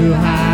to hide.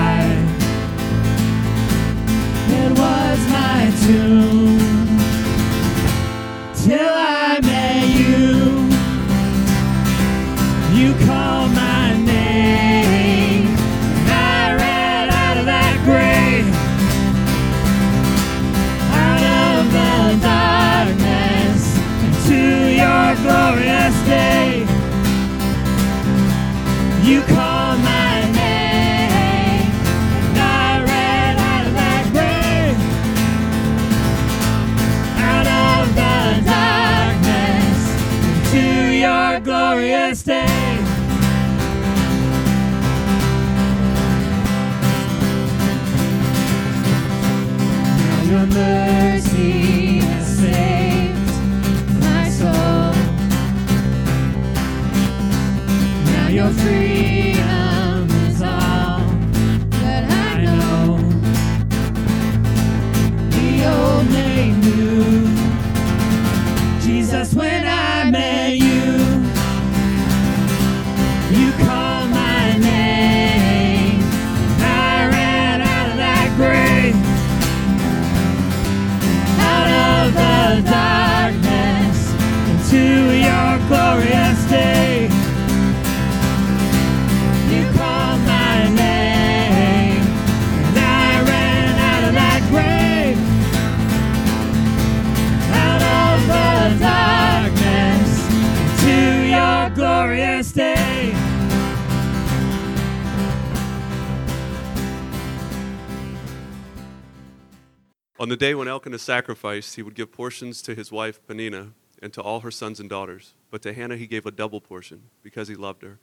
On the day when Elkanah sacrificed, he would give portions to his wife Peninnah and to all her sons and daughters. But to Hannah he gave a double portion because he loved her,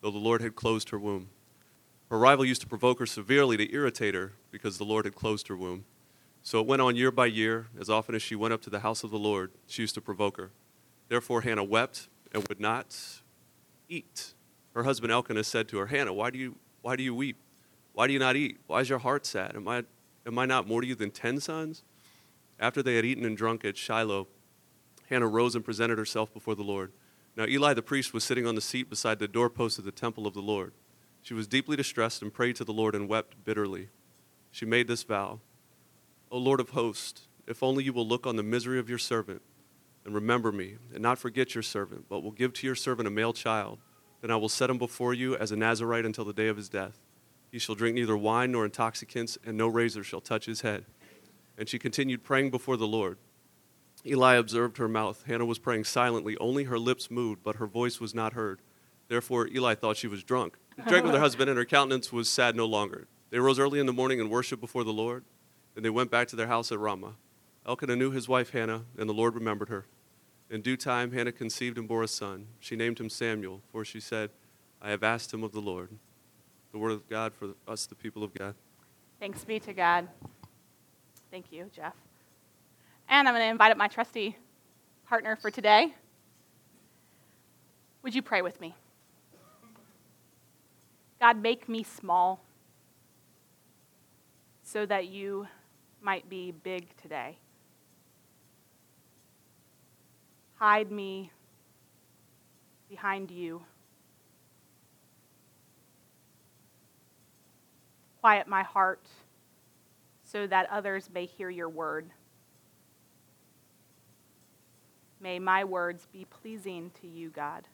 though the Lord had closed her womb. Her rival used to provoke her severely to irritate her because the Lord had closed her womb. So it went on year by year. As often as she went up to the house of the Lord, she used to provoke her. Therefore Hannah wept and would not eat. Her husband Elkanah said to her, Hannah, why do you, why do you weep? Why do you not eat? Why is your heart sad? Am I, am I not more to you than ten sons? After they had eaten and drunk at Shiloh, Hannah rose and presented herself before the Lord. Now Eli the priest was sitting on the seat beside the doorpost of the temple of the Lord. She was deeply distressed and prayed to the Lord and wept bitterly. She made this vow O Lord of hosts, if only you will look on the misery of your servant and remember me, and not forget your servant, but will give to your servant a male child, then I will set him before you as a Nazarite until the day of his death. He shall drink neither wine nor intoxicants, and no razor shall touch his head. and she continued praying before the Lord. Eli observed her mouth. Hannah was praying silently. Only her lips moved, but her voice was not heard. Therefore, Eli thought she was drunk. She drank with her husband, and her countenance was sad no longer. They rose early in the morning and worshiped before the Lord. Then they went back to their house at Ramah. Elkanah knew his wife Hannah, and the Lord remembered her. In due time, Hannah conceived and bore a son. She named him Samuel, for she said, I have asked him of the Lord. The word of God for us, the people of God. Thanks be to God. Thank you, Jeff. And I'm going to invite up my trusty partner for today. Would you pray with me? God, make me small so that you might be big today. Hide me behind you. Quiet my heart so that others may hear your word. May my words be pleasing to you, God.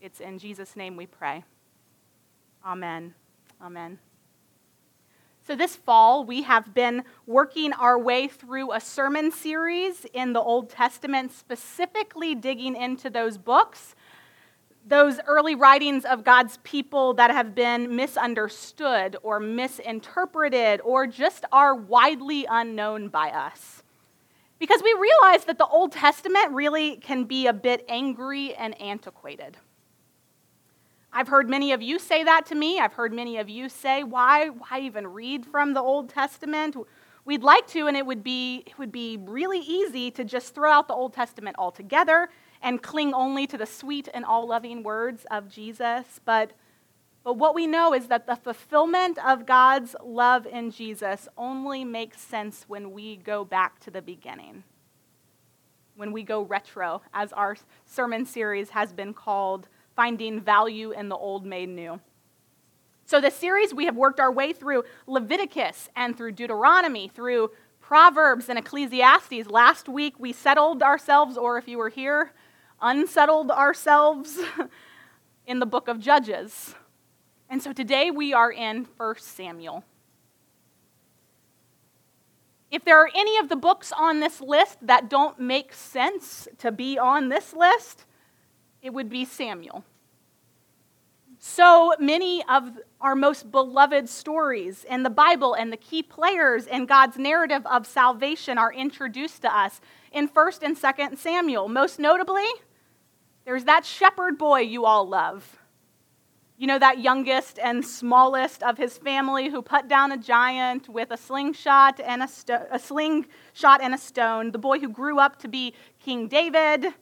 It's in Jesus' name we pray. Amen. Amen. So, this fall, we have been working our way through a sermon series in the Old Testament, specifically digging into those books, those early writings of God's people that have been misunderstood or misinterpreted or just are widely unknown by us. Because we realize that the Old Testament really can be a bit angry and antiquated. I've heard many of you say that to me. I've heard many of you say, why, why even read from the Old Testament? We'd like to, and it would, be, it would be really easy to just throw out the Old Testament altogether and cling only to the sweet and all loving words of Jesus. But, but what we know is that the fulfillment of God's love in Jesus only makes sense when we go back to the beginning, when we go retro, as our sermon series has been called finding value in the old made new. So, this series, we have worked our way through Leviticus and through Deuteronomy, through Proverbs and Ecclesiastes. Last week, we settled ourselves, or if you were here, unsettled ourselves in the book of Judges. And so today we are in 1 Samuel. If there are any of the books on this list that don't make sense to be on this list, it would be Samuel. So many of our most beloved stories in the Bible and the key players in God's narrative of salvation are introduced to us in 1st and 2nd Samuel. Most notably, there's that shepherd boy you all love. You know, that youngest and smallest of his family who put down a giant with a slingshot and a, sto- a slingshot and a stone. The boy who grew up to be King David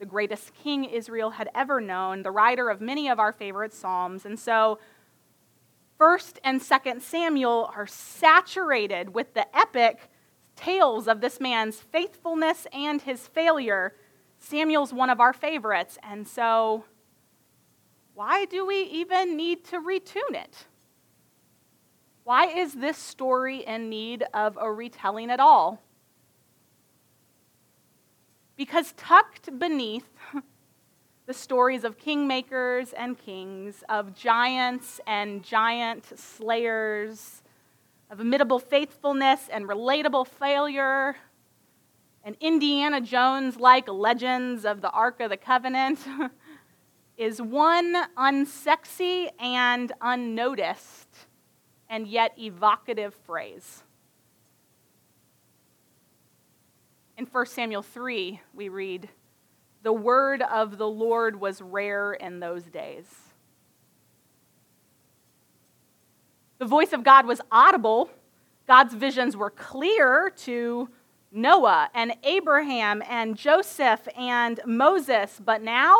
the greatest king Israel had ever known, the writer of many of our favorite Psalms. And so, 1st and 2nd Samuel are saturated with the epic tales of this man's faithfulness and his failure. Samuel's one of our favorites, and so why do we even need to retune it? Why is this story in need of a retelling at all? Because tucked beneath the stories of kingmakers and kings, of giants and giant slayers, of imitable faithfulness and relatable failure, and Indiana Jones like legends of the Ark of the Covenant, is one unsexy and unnoticed and yet evocative phrase. In 1 Samuel 3, we read, The word of the Lord was rare in those days. The voice of God was audible. God's visions were clear to Noah and Abraham and Joseph and Moses. But now,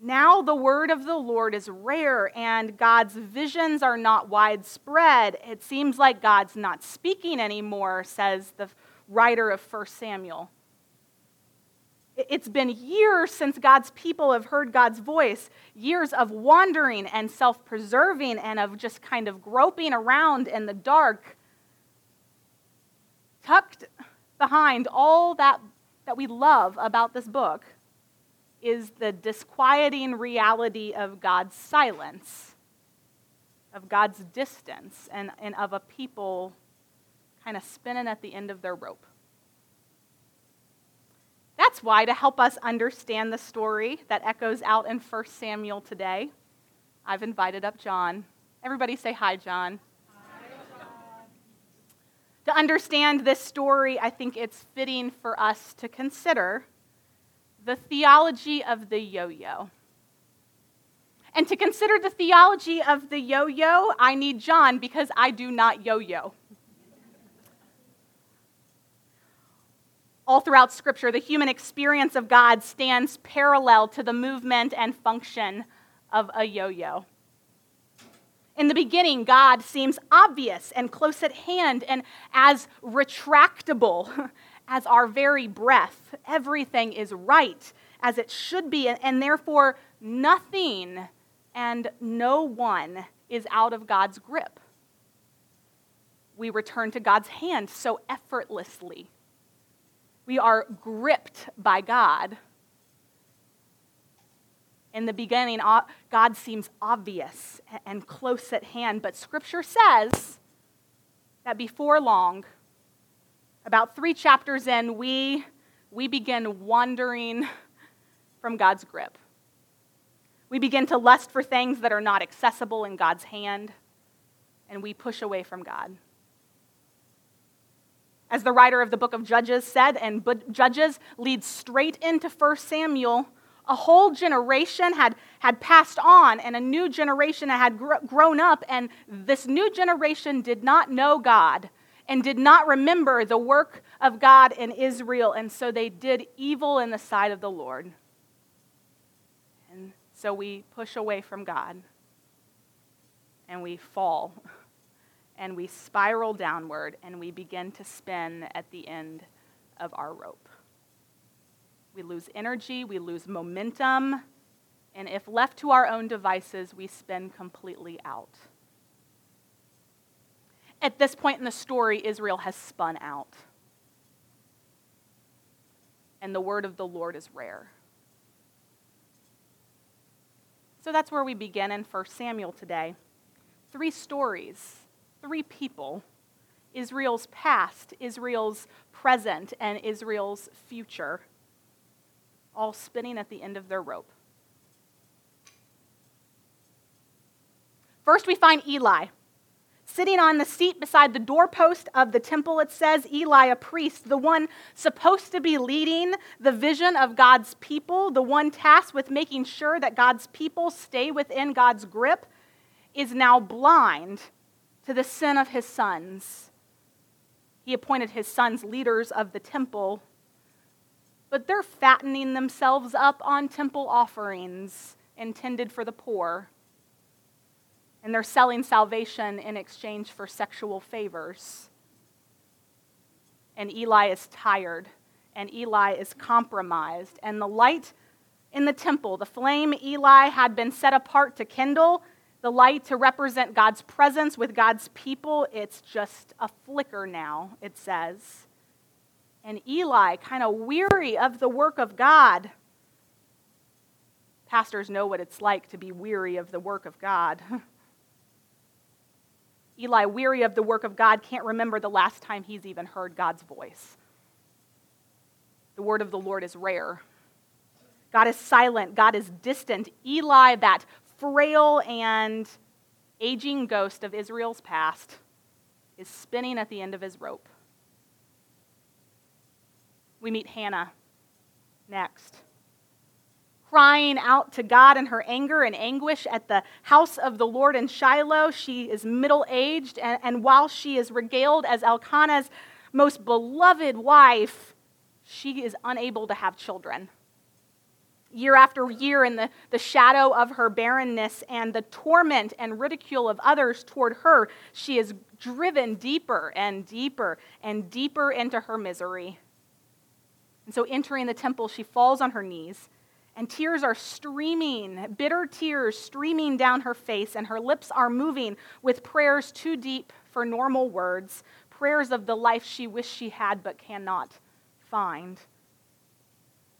now the word of the Lord is rare and God's visions are not widespread. It seems like God's not speaking anymore, says the writer of 1 Samuel. It's been years since God's people have heard God's voice, years of wandering and self preserving and of just kind of groping around in the dark. Tucked behind all that, that we love about this book is the disquieting reality of God's silence. of God's distance and, and of a people kind of spinning at the end of their rope. That's why, to help us understand the story that echoes out in 1 Samuel today, I've invited up John. Everybody say hi, John. To understand this story, I think it's fitting for us to consider the theology of the yo yo. And to consider the theology of the yo yo, I need John because I do not yo yo. All throughout Scripture, the human experience of God stands parallel to the movement and function of a yo yo. In the beginning, God seems obvious and close at hand and as retractable as our very breath. Everything is right as it should be, and therefore nothing and no one is out of God's grip. We return to God's hand so effortlessly. We are gripped by God. In the beginning, God seems obvious and close at hand, but Scripture says that before long, about three chapters in, we, we begin wandering from God's grip. We begin to lust for things that are not accessible in God's hand, and we push away from God. As the writer of the book of Judges said, and Judges leads straight into 1 Samuel, a whole generation had, had passed on, and a new generation had gr- grown up, and this new generation did not know God and did not remember the work of God in Israel, and so they did evil in the sight of the Lord. And so we push away from God and we fall and we spiral downward and we begin to spin at the end of our rope. We lose energy, we lose momentum, and if left to our own devices, we spin completely out. At this point in the story, Israel has spun out. And the word of the Lord is rare. So that's where we begin in 1 Samuel today. Three stories, three people Israel's past, Israel's present, and Israel's future, all spinning at the end of their rope. First, we find Eli. Sitting on the seat beside the doorpost of the temple, it says Eli, a priest, the one supposed to be leading the vision of God's people, the one tasked with making sure that God's people stay within God's grip, is now blind to the sin of his sons. He appointed his sons leaders of the temple, but they're fattening themselves up on temple offerings intended for the poor and they're selling salvation in exchange for sexual favors. And Eli is tired, and Eli is compromised. And the light in the temple, the flame Eli had been set apart to kindle, the light to represent God's presence with God's people, it's just a flicker now, it says. And Eli, kind of weary of the work of God, pastors know what it's like to be weary of the work of God. Eli, weary of the work of God, can't remember the last time he's even heard God's voice. The word of the Lord is rare. God is silent. God is distant. Eli, that frail and aging ghost of Israel's past, is spinning at the end of his rope. We meet Hannah next crying out to God in her anger and anguish at the house of the Lord in Shiloh. She is middle aged, and, and while she is regaled as Elkanah's most beloved wife, she is unable to have children. Year after year, in the, the shadow of her barrenness and the torment and ridicule of others toward her, she is driven deeper and deeper and deeper into her misery. And so, entering the temple, she falls on her knees and tears are streaming, bitter tears streaming down her face, and her lips are moving with prayers too deep for normal words, prayers of the life she wished she had but cannot find.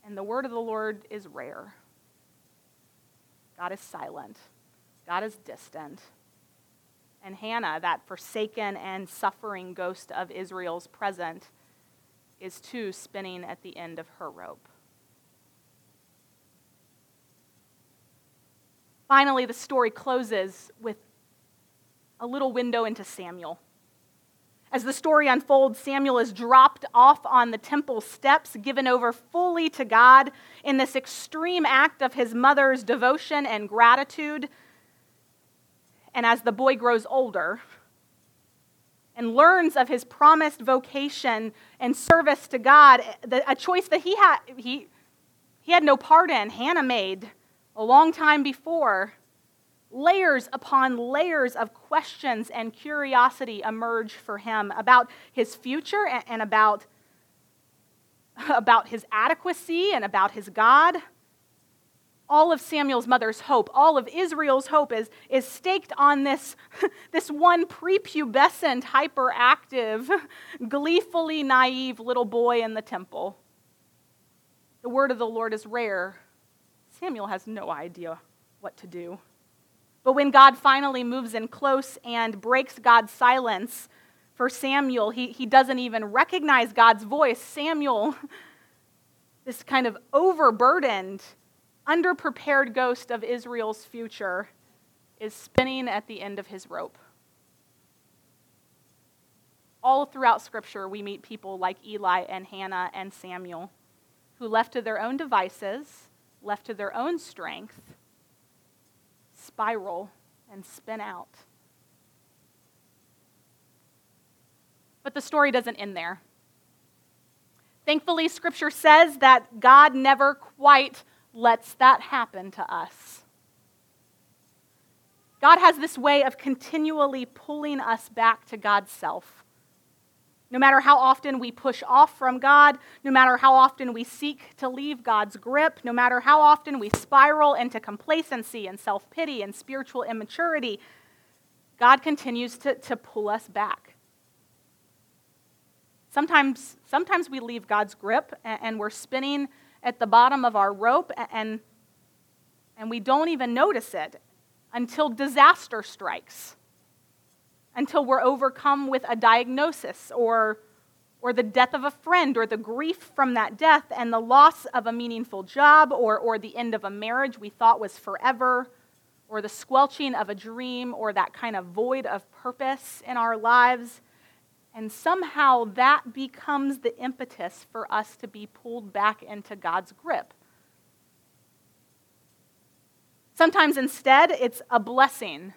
And the word of the Lord is rare. God is silent, God is distant. And Hannah, that forsaken and suffering ghost of Israel's present, is too spinning at the end of her rope. Finally, the story closes with a little window into Samuel. As the story unfolds, Samuel is dropped off on the temple steps, given over fully to God in this extreme act of his mother's devotion and gratitude. And as the boy grows older and learns of his promised vocation and service to God, a choice that he had, he, he had no part in, Hannah made a long time before layers upon layers of questions and curiosity emerge for him about his future and about, about his adequacy and about his God. All of Samuel's mother's hope, all of Israel's hope is, is staked on this, this one prepubescent, hyperactive, gleefully naive little boy in the temple. The word of the Lord is rare. Samuel has no idea what to do. But when God finally moves in close and breaks God's silence for Samuel, he, he doesn't even recognize God's voice. Samuel, this kind of overburdened, underprepared ghost of Israel's future, is spinning at the end of his rope. All throughout Scripture, we meet people like Eli and Hannah and Samuel who, left to their own devices, left to their own strength, spiral and spin out. But the story doesn't end there. Thankfully, Scripture says that God never quite lets that happen to us. God has this way of continually pulling us back to God's self. No matter how often we push off from God, no matter how often we seek to leave God's grip, no matter how often we spiral into complacency and self pity and spiritual immaturity, God continues to, to pull us back. Sometimes, sometimes we leave God's grip and, and we're spinning at the bottom of our rope and, and we don't even notice it until disaster strikes until we're overcome with a diagnosis or, or the death of a friend or the grief from that death and the loss of a meaningful job or, or the end of a marriage we thought was forever or the squelching of a dream or that kind of void of purpose in our lives. And somehow that becomes the impetus for us to be pulled back into God's grip. Sometimes instead, it's a blessing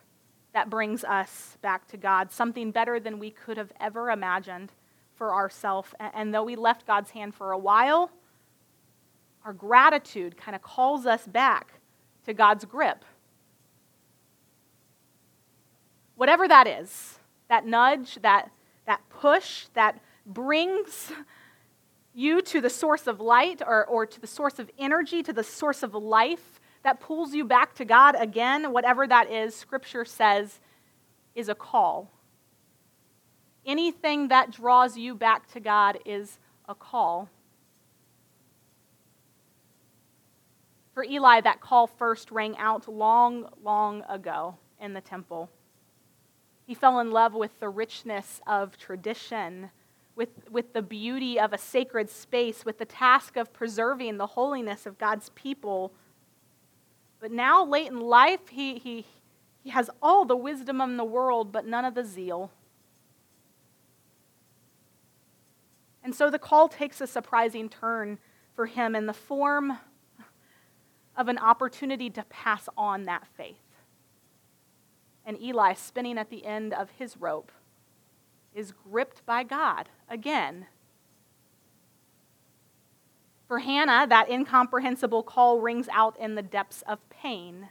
that brings us back to God, something better than we could have ever imagined for ourselves. And though we left God's hand for a while, our gratitude kind of calls us back to God's grip. Whatever that is, that nudge, that, that push that brings you to the source of light or, or to the source of energy, to the source of life, that pulls you back to God again, whatever that is, Scripture says is a call. Anything that draws you back to God is a call. For Eli, that call first rang out long, long ago in the temple. He fell in love with the richness of tradition, with, with the beauty of a sacred space, with the task of preserving the holiness of God's people but now, late in life, he, he, he has all the wisdom in the world, but none of the zeal. And so the call takes a surprising turn for him in the form of an opportunity to pass on that faith. And Eli, spinning at the end of his rope, is gripped by God again for Hannah, that incomprehensible call rings out in the depths of pain.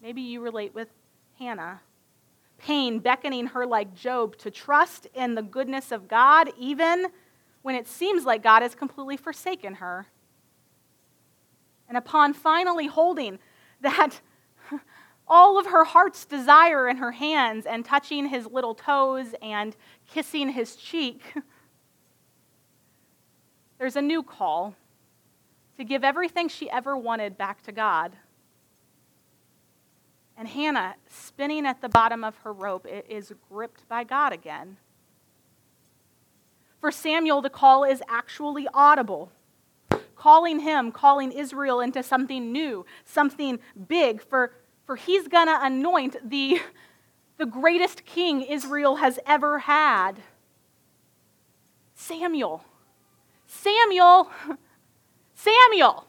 Maybe you relate with Hannah. Pain beckoning her, like Job, to trust in the goodness of God, even when it seems like God has completely forsaken her. And upon finally holding that all of her heart's desire in her hands and touching his little toes and kissing his cheek, there's a new call to give everything she ever wanted back to God. And Hannah, spinning at the bottom of her rope, is gripped by God again. For Samuel, the call is actually audible. Calling him, calling Israel into something new, something big, for, for he's going to anoint the, the greatest king Israel has ever had. Samuel. Samuel. Samuel.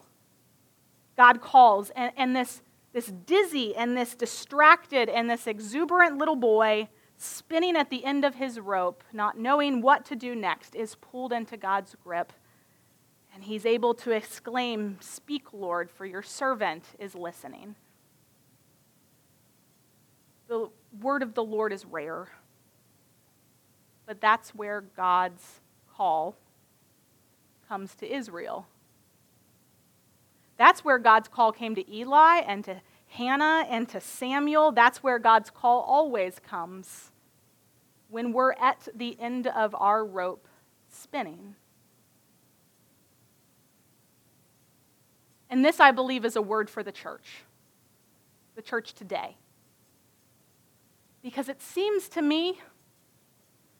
God calls, and, and this, this dizzy and this distracted and this exuberant little boy spinning at the end of his rope, not knowing what to do next, is pulled into God's grip. And he's able to exclaim, Speak, Lord, for your servant is listening. The word of the Lord is rare, but that's where God's call comes to Israel. That's where God's call came to Eli and to Hannah and to Samuel. That's where God's call always comes when we're at the end of our rope spinning. And this, I believe, is a word for the church, the church today. Because it seems to me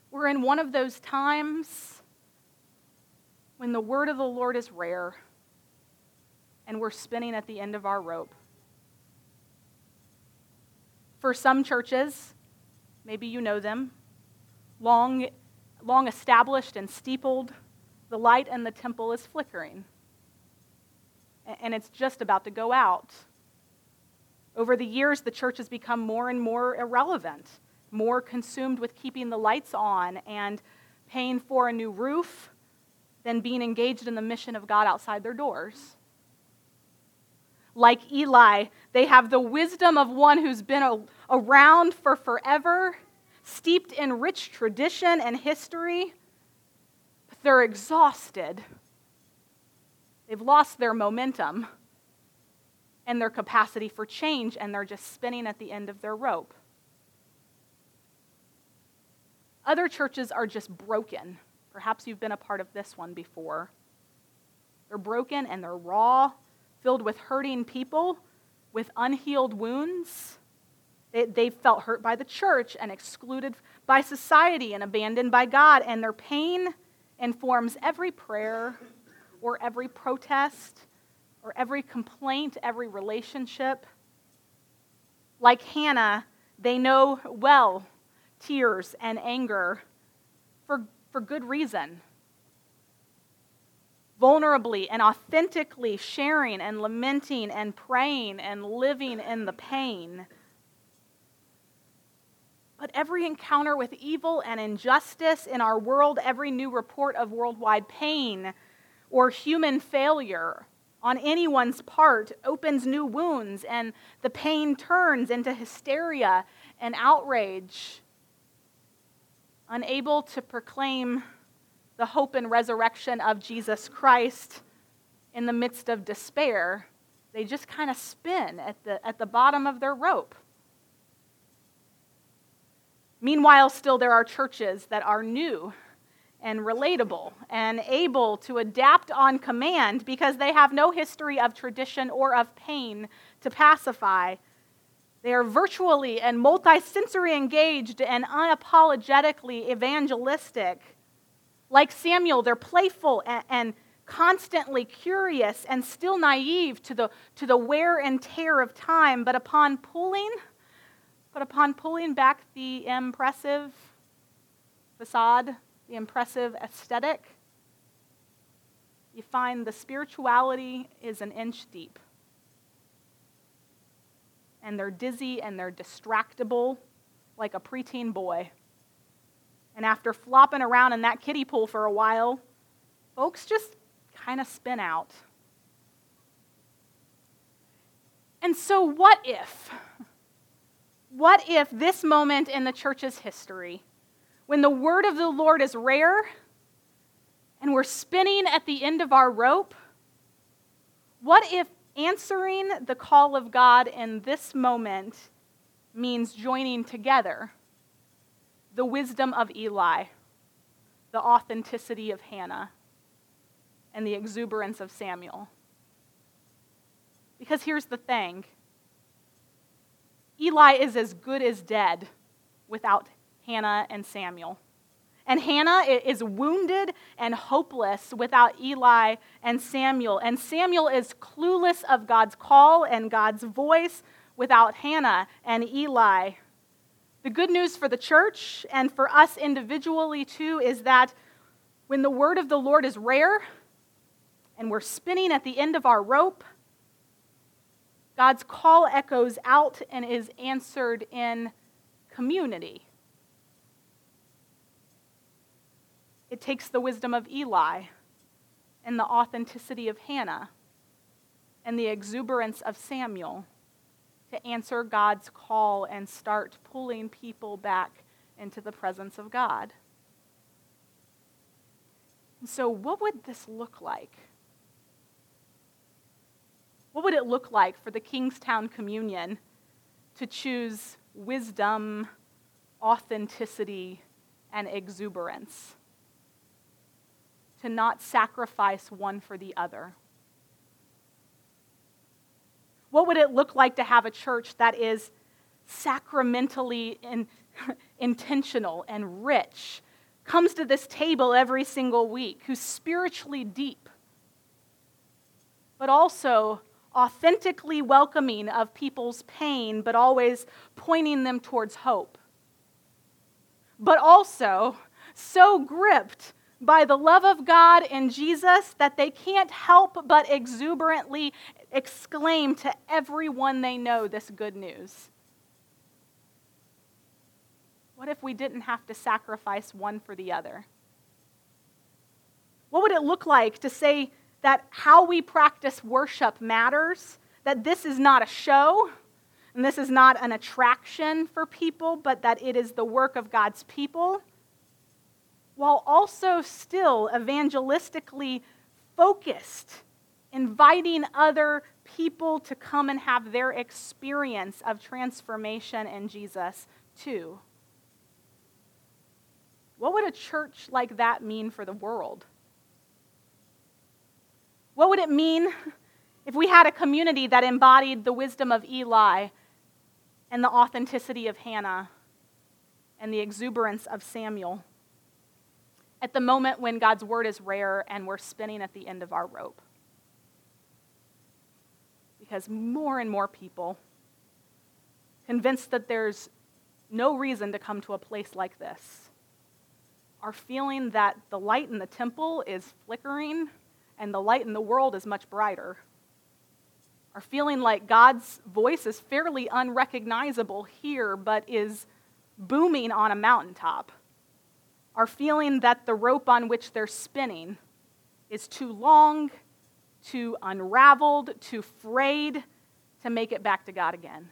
we're in one of those times when the word of the Lord is rare and we're spinning at the end of our rope. For some churches, maybe you know them, long, long established and steepled, the light in the temple is flickering. And it's just about to go out. Over the years, the church has become more and more irrelevant, more consumed with keeping the lights on and paying for a new roof than being engaged in the mission of God outside their doors like Eli. They have the wisdom of one who's been around for forever, steeped in rich tradition and history, but they're exhausted. They've lost their momentum and their capacity for change, and they're just spinning at the end of their rope. Other churches are just broken. Perhaps you've been a part of this one before. They're broken and they're raw filled with hurting people with unhealed wounds. They, they felt hurt by the church and excluded by society and abandoned by God, and their pain informs every prayer or every protest or every complaint, every relationship. Like Hannah, they know well tears and anger for, for good reason vulnerably and authentically sharing and lamenting and praying and living in the pain. But every encounter with evil and injustice in our world, every new report of worldwide pain or human failure on anyone's part opens new wounds, and the pain turns into hysteria and outrage. Unable to proclaim the hope and resurrection of Jesus Christ in the midst of despair, they just kind of spin at the, at the bottom of their rope. Meanwhile, still there are churches that are new and relatable and able to adapt on command because they have no history of tradition or of pain to pacify. They are virtually and multisensory engaged and unapologetically evangelistic like Samuel, they're playful and, and constantly curious and still naive to the, to the wear and tear of time, but upon pulling, but upon pulling back the impressive facade, the impressive aesthetic, you find the spirituality is an inch deep. And they're dizzy and they're distractible like a preteen boy. And after flopping around in that kiddie pool for a while, folks just kind of spin out. And so, what if? What if this moment in the church's history, when the word of the Lord is rare and we're spinning at the end of our rope, what if answering the call of God in this moment means joining together? the wisdom of Eli, the authenticity of Hannah, and the exuberance of Samuel. Because here's the thing Eli is as good as dead without Hannah and Samuel. And Hannah is wounded and hopeless without Eli and Samuel. And Samuel is clueless of God's call and God's voice without Hannah and Eli. The good news for the church and for us individually, too, is that when the word of the Lord is rare and we're spinning at the end of our rope, God's call echoes out and is answered in community. It takes the wisdom of Eli and the authenticity of Hannah and the exuberance of Samuel to answer God's call and start pulling people back into the presence of God. And so, what would this look like? What would it look like for the Kingstown Communion to choose wisdom, authenticity, and exuberance? To not sacrifice one for the other? What would it look like to have a church that is sacramentally in, intentional and rich, comes to this table every single week, who's spiritually deep, but also authentically welcoming of people's pain, but always pointing them towards hope. But also so gripped by the love of God and Jesus that they can't help but exuberantly exclaim to everyone they know this good news. What if we didn't have to sacrifice one for the other? What would it look like to say that how we practice worship matters, that this is not a show, and this is not an attraction for people, but that it is the work of God's people, while also still evangelistically focused, inviting other people to come and have their experience of transformation in Jesus too. What would a church like that mean for the world? What would it mean if we had a community that embodied the wisdom of Eli and the authenticity of Hannah and the exuberance of Samuel? At the moment when God's word is rare and we're spinning at the end of our rope. Because more and more people, convinced that there's no reason to come to a place like this, are feeling that the light in the temple is flickering and the light in the world is much brighter, are feeling like God's voice is fairly unrecognizable here, but is booming on a mountaintop, are feeling that the rope on which they're spinning is too long, too unraveled, too frayed to make it back to God again.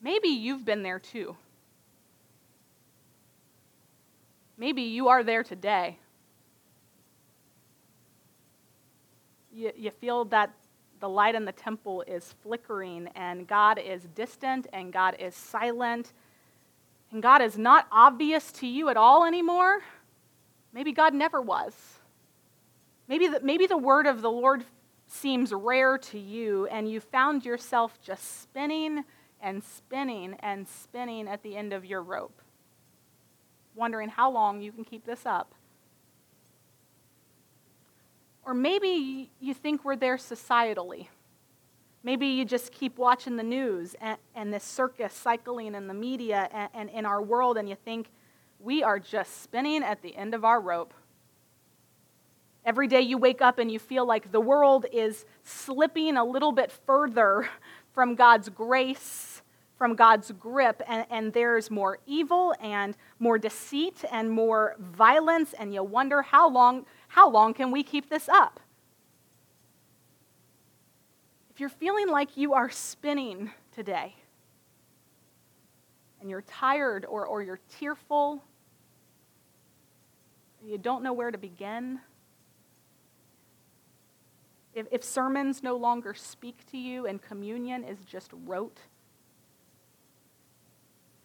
Maybe you've been there too. Maybe you are there today. you, you feel that the light in the temple is flickering and God is distant and God is silent and God is not obvious to you at all anymore, maybe God never was. Maybe the, maybe the word of the Lord seems rare to you and you found yourself just spinning and spinning and spinning at the end of your rope, wondering how long you can keep this up. Or maybe you think we're there societally. Maybe you just keep watching the news and, and this circus cycling in the media and, and in our world, and you think we are just spinning at the end of our rope. Every day you wake up and you feel like the world is slipping a little bit further from God's grace, from God's grip, and, and, there's more evil and more deceit and more violence, and you wonder how long how long can we keep this up? You're feeling like you are spinning today, and you're tired or, or you're tearful, you don't know where to begin, if, if sermons no longer speak to you and communion is just rote,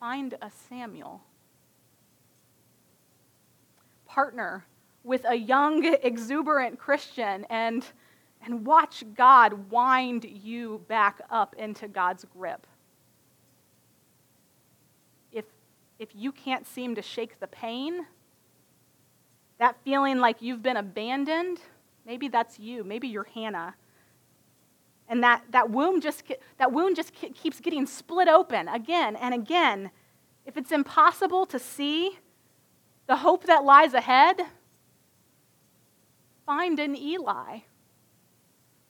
find a Samuel. Partner with a young, exuberant Christian and and watch God wind you back up into God's grip. If, if you can't seem to shake the pain, that feeling like you've been abandoned, maybe that's you. Maybe you're Hannah. And that, that, wound just, that wound just keeps getting split open again and again. If it's impossible to see the hope that lies ahead, find an Eli.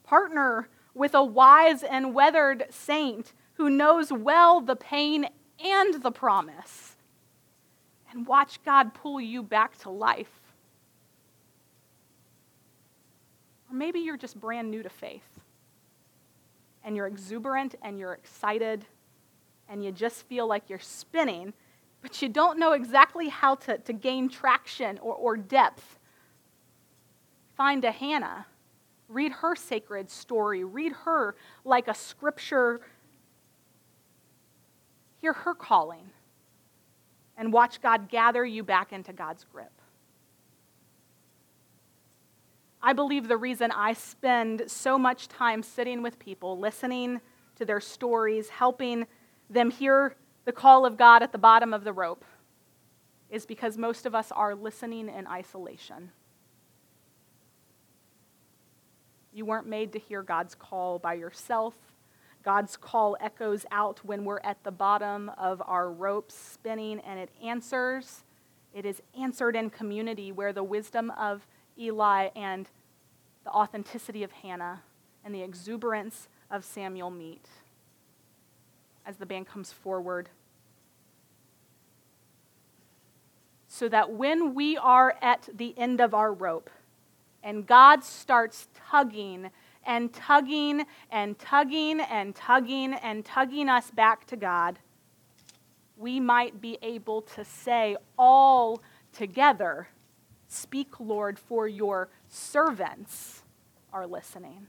Partner with a wise and weathered saint who knows well the pain and the promise. And watch God pull you back to life. Or maybe you're just brand new to faith and you're exuberant and you're excited and you just feel like you're spinning, but you don't know exactly how to, to gain traction or, or depth. Find a Hannah. Read her sacred story. Read her like a scripture. Hear her calling. And watch God gather you back into God's grip. I believe the reason I spend so much time sitting with people, listening to their stories, helping them hear the call of God at the bottom of the rope, is because most of us are listening in isolation. You weren't made to hear God's call by yourself. God's call echoes out when we're at the bottom of our rope spinning, and it answers. It is answered in community where the wisdom of Eli and the authenticity of Hannah and the exuberance of Samuel meet as the band comes forward. So that when we are at the end of our rope and God starts tugging and tugging and tugging and tugging and tugging us back to God, we might be able to say all together Speak, Lord, for your servants are listening.